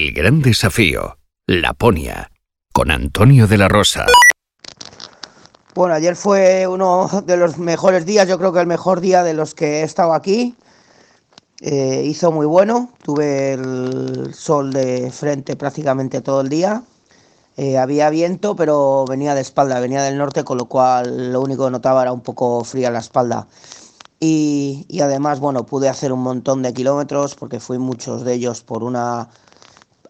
El gran desafío, Laponia, con Antonio de la Rosa. Bueno, ayer fue uno de los mejores días, yo creo que el mejor día de los que he estado aquí. Eh, hizo muy bueno, tuve el sol de frente prácticamente todo el día. Eh, había viento, pero venía de espalda, venía del norte, con lo cual lo único que notaba era un poco fría la espalda. Y, y además, bueno, pude hacer un montón de kilómetros porque fui muchos de ellos por una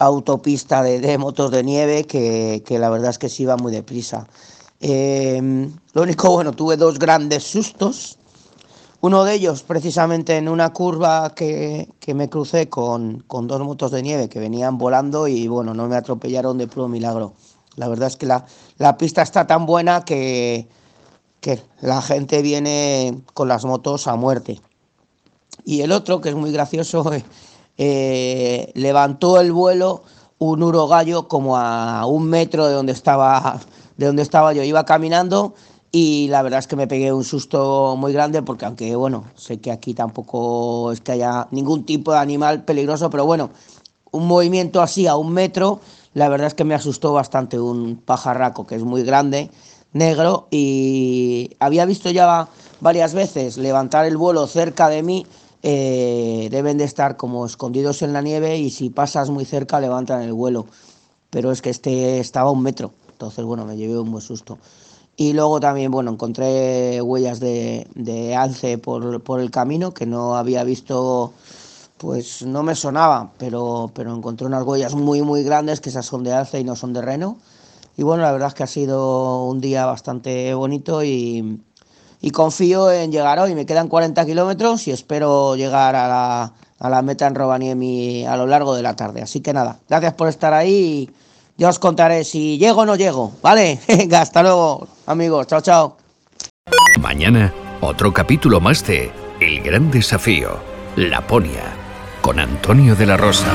autopista de, de motos de nieve que, que, la verdad es que se iba muy deprisa. Eh, lo único, bueno, tuve dos grandes sustos. Uno de ellos, precisamente en una curva que, que me crucé con, con, dos motos de nieve que venían volando y, bueno, no me atropellaron de puro milagro. La verdad es que la, la pista está tan buena que, que la gente viene con las motos a muerte. Y el otro, que es muy gracioso, eh, levantó el vuelo un urogallo como a un metro de donde estaba de donde estaba yo. Iba caminando y la verdad es que me pegué un susto muy grande porque aunque bueno, sé que aquí tampoco es que haya ningún tipo de animal peligroso, pero bueno, un movimiento así a un metro, la verdad es que me asustó bastante un pajarraco que es muy grande, negro y había visto ya varias veces levantar el vuelo cerca de mí. Eh, deben de estar como escondidos en la nieve y si pasas muy cerca levantan el vuelo. Pero es que este estaba a un metro. Entonces, bueno, me llevé un buen susto. Y luego también, bueno, encontré huellas de, de alce por, por, el camino que no había visto, pues no me sonaba, pero, pero encontré unas huellas muy, muy grandes que esas son de alce y no son de reno. Y bueno, la verdad es que ha sido un día bastante bonito y, y confío en llegar hoy. Me quedan 40 kilómetros y espero llegar a la, a la meta en Rovaniemi a lo largo de la tarde. Así que nada, gracias por estar ahí. Ya os contaré si llego o no llego, ¿vale? Hasta luego, amigos. Chao, chao. Mañana, otro capítulo más de El Gran Desafío, Laponia, con Antonio de la Rosa.